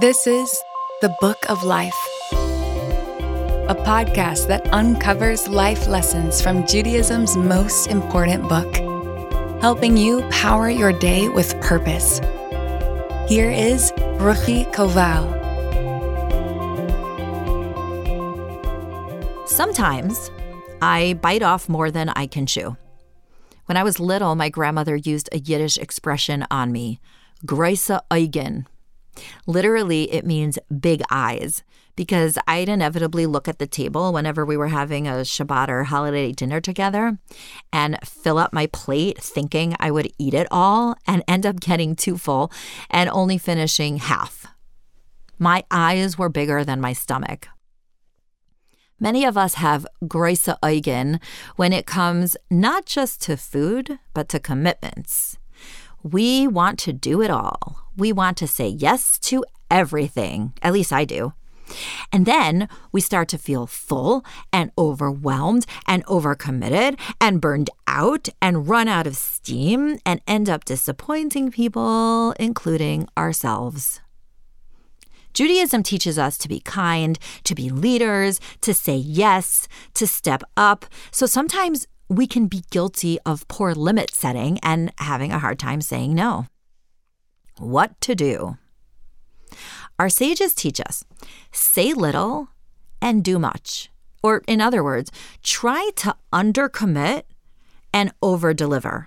This is The Book of Life, a podcast that uncovers life lessons from Judaism's most important book, helping you power your day with purpose. Here is Ruchi Koval. Sometimes I bite off more than I can chew. When I was little, my grandmother used a Yiddish expression on me, große Augen. Literally, it means big eyes, because I'd inevitably look at the table whenever we were having a Shabbat or holiday dinner together and fill up my plate thinking I would eat it all and end up getting too full and only finishing half. My eyes were bigger than my stomach. Many of us have große Augen when it comes not just to food, but to commitments. We want to do it all. We want to say yes to everything. At least I do. And then we start to feel full and overwhelmed and overcommitted and burned out and run out of steam and end up disappointing people, including ourselves. Judaism teaches us to be kind, to be leaders, to say yes, to step up. So sometimes we can be guilty of poor limit setting and having a hard time saying no. What to do? Our sages teach us say little and do much. Or, in other words, try to undercommit and overdeliver.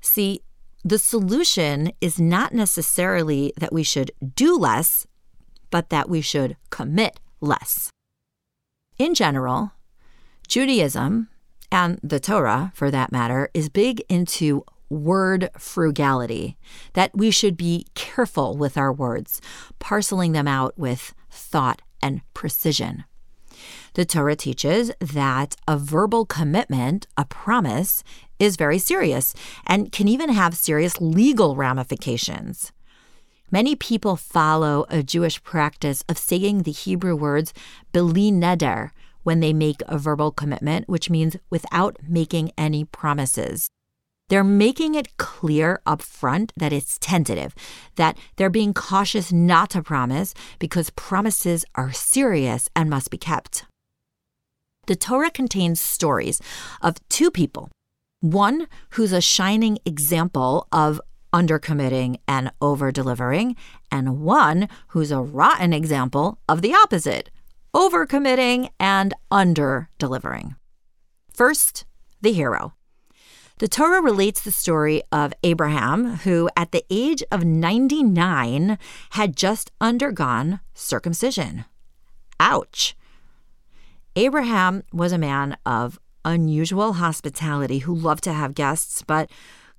See, the solution is not necessarily that we should do less but that we should commit less. In general, Judaism, and the Torah for that matter, is big into word frugality, that we should be careful with our words, parceling them out with thought and precision. The Torah teaches that a verbal commitment, a promise, is very serious and can even have serious legal ramifications. Many people follow a Jewish practice of saying the Hebrew words beli neder when they make a verbal commitment, which means without making any promises. They're making it clear up front that it's tentative, that they're being cautious not to promise because promises are serious and must be kept. The Torah contains stories of two people one who's a shining example of undercommitting and over delivering, and one who's a rotten example of the opposite overcommitting and under delivering. First, the hero. The Torah relates the story of Abraham, who at the age of 99 had just undergone circumcision. Ouch. Abraham was a man of unusual hospitality who loved to have guests, but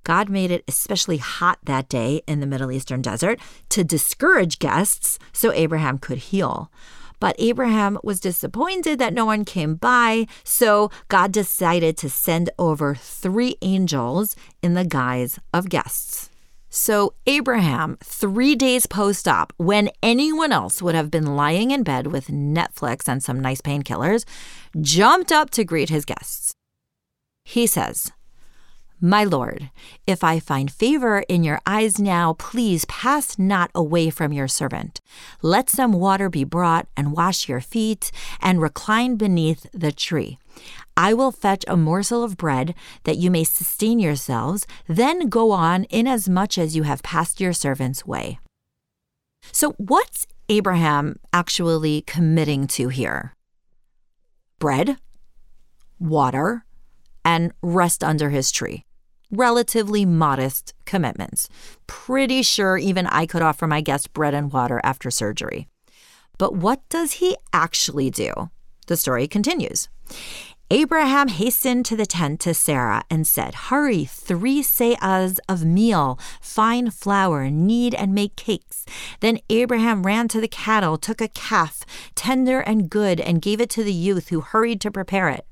God made it especially hot that day in the Middle Eastern desert to discourage guests so Abraham could heal. But Abraham was disappointed that no one came by, so God decided to send over three angels in the guise of guests. So, Abraham, three days post op, when anyone else would have been lying in bed with Netflix and some nice painkillers, jumped up to greet his guests. He says, my Lord, if I find favor in your eyes now, please pass not away from your servant. Let some water be brought, and wash your feet, and recline beneath the tree. I will fetch a morsel of bread, that you may sustain yourselves, then go on inasmuch as you have passed your servant's way. So, what's Abraham actually committing to here? Bread, water, and rest under his tree relatively modest commitments. Pretty sure even I could offer my guest bread and water after surgery. But what does he actually do? The story continues. Abraham hastened to the tent to Sarah and said, Hurry, three seahs of meal, fine flour, knead and make cakes. Then Abraham ran to the cattle, took a calf, tender and good, and gave it to the youth who hurried to prepare it.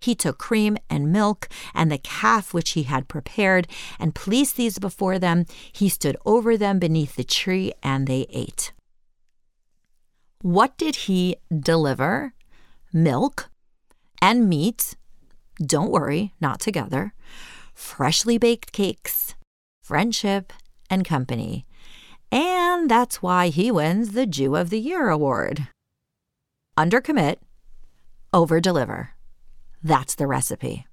He took cream and milk and the calf which he had prepared, and placed these before them. He stood over them beneath the tree, and they ate. What did he deliver? Milk and meat. Don't worry, not together. Freshly baked cakes, friendship, and company. And that's why he wins the Jew of the Year award. Undercommit, overdeliver. That's the recipe.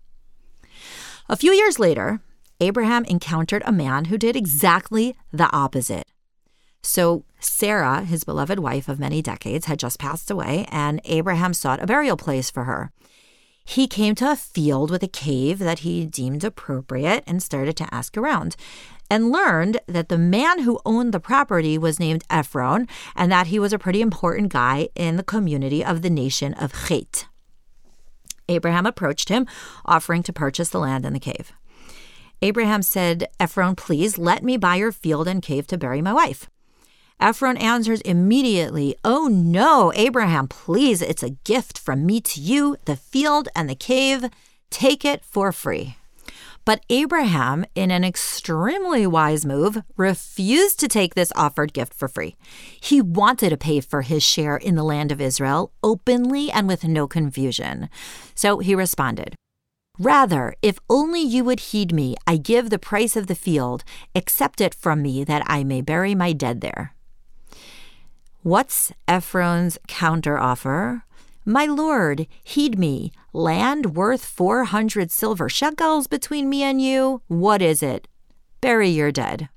A few years later, Abraham encountered a man who did exactly the opposite. So, Sarah, his beloved wife of many decades, had just passed away, and Abraham sought a burial place for her. He came to a field with a cave that he deemed appropriate and started to ask around and learned that the man who owned the property was named Ephron and that he was a pretty important guy in the community of the nation of Chet. Abraham approached him, offering to purchase the land and the cave. Abraham said, Ephron, please let me buy your field and cave to bury my wife. Ephron answers immediately, Oh no, Abraham, please, it's a gift from me to you, the field and the cave. Take it for free. But Abraham, in an extremely wise move, refused to take this offered gift for free. He wanted to pay for his share in the land of Israel openly and with no confusion. So he responded, Rather, if only you would heed me, I give the price of the field. Accept it from me that I may bury my dead there. What's Ephron's counteroffer? My lord, heed me. Land worth 400 silver shekels between me and you? What is it? Bury your dead.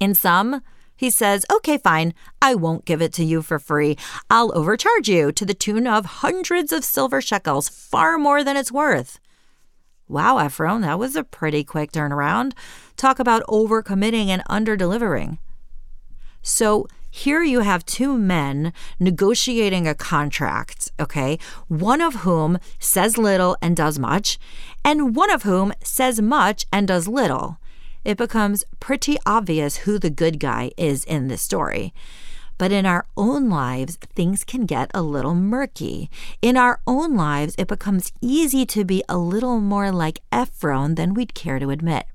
In sum, he says, Okay, fine, I won't give it to you for free. I'll overcharge you to the tune of hundreds of silver shekels, far more than it's worth. Wow, Ephron, that was a pretty quick turnaround. Talk about overcommitting and underdelivering. So here you have two men negotiating a contract, okay? One of whom says little and does much, and one of whom says much and does little. It becomes pretty obvious who the good guy is in this story. But in our own lives, things can get a little murky. In our own lives, it becomes easy to be a little more like Ephron than we'd care to admit.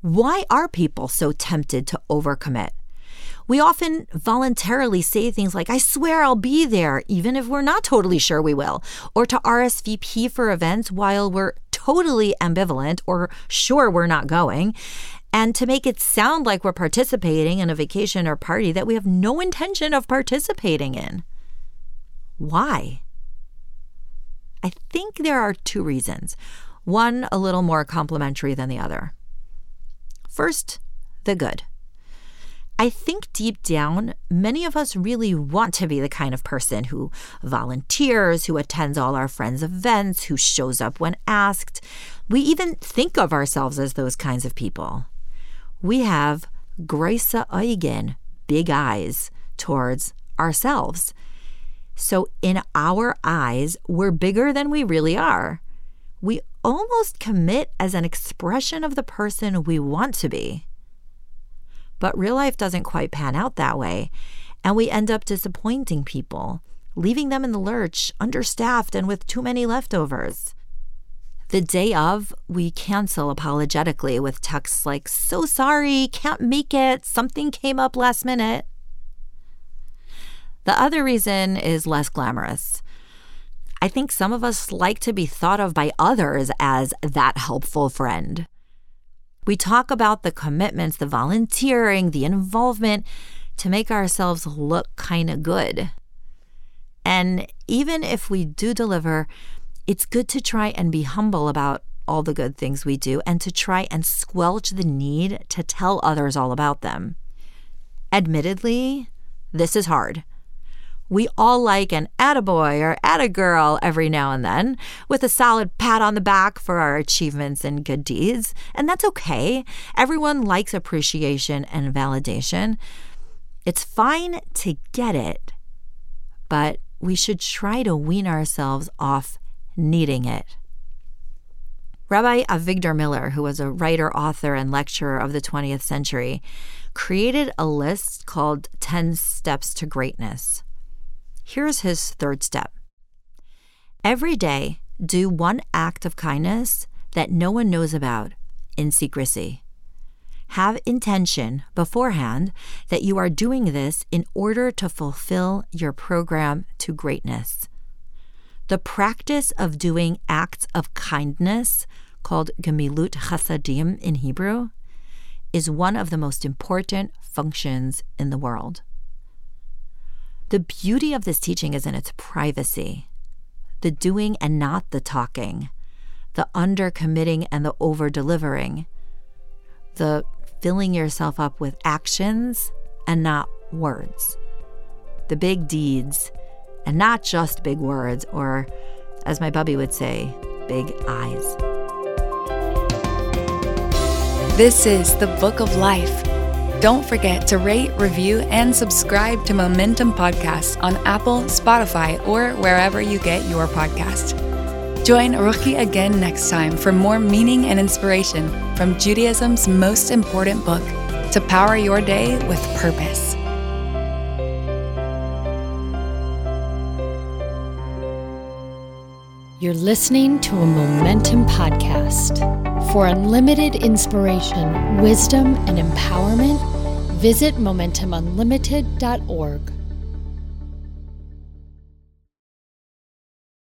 Why are people so tempted to overcommit? We often voluntarily say things like, I swear I'll be there, even if we're not totally sure we will, or to RSVP for events while we're totally ambivalent or sure we're not going, and to make it sound like we're participating in a vacation or party that we have no intention of participating in. Why? I think there are two reasons, one a little more complimentary than the other. First, the good. I think deep down, many of us really want to be the kind of person who volunteers, who attends all our friends' events, who shows up when asked. We even think of ourselves as those kinds of people. We have große Augen, big eyes, towards ourselves. So in our eyes, we're bigger than we really are. We almost commit as an expression of the person we want to be. But real life doesn't quite pan out that way. And we end up disappointing people, leaving them in the lurch, understaffed, and with too many leftovers. The day of, we cancel apologetically with texts like, So sorry, can't make it, something came up last minute. The other reason is less glamorous. I think some of us like to be thought of by others as that helpful friend. We talk about the commitments, the volunteering, the involvement to make ourselves look kind of good. And even if we do deliver, it's good to try and be humble about all the good things we do and to try and squelch the need to tell others all about them. Admittedly, this is hard. We all like an attaboy or attagirl every now and then, with a solid pat on the back for our achievements and good deeds. And that's okay. Everyone likes appreciation and validation. It's fine to get it, but we should try to wean ourselves off needing it. Rabbi Avigdor Miller, who was a writer, author, and lecturer of the 20th century, created a list called 10 Steps to Greatness. Here's his third step Every day, do one act of kindness that no one knows about in secrecy. Have intention beforehand that you are doing this in order to fulfill your program to greatness. The practice of doing acts of kindness, called Gemilut Chasadim in Hebrew, is one of the most important functions in the world. The beauty of this teaching is in its privacy, the doing and not the talking, the under committing and the over delivering, the filling yourself up with actions and not words, the big deeds and not just big words, or as my bubby would say, big eyes. This is the Book of Life. Don't forget to rate, review, and subscribe to Momentum Podcast on Apple, Spotify, or wherever you get your podcast. Join Ruchi again next time for more meaning and inspiration from Judaism's most important book to power your day with purpose. You're listening to a Momentum podcast. For unlimited inspiration, wisdom, and empowerment, visit MomentumUnlimited.org.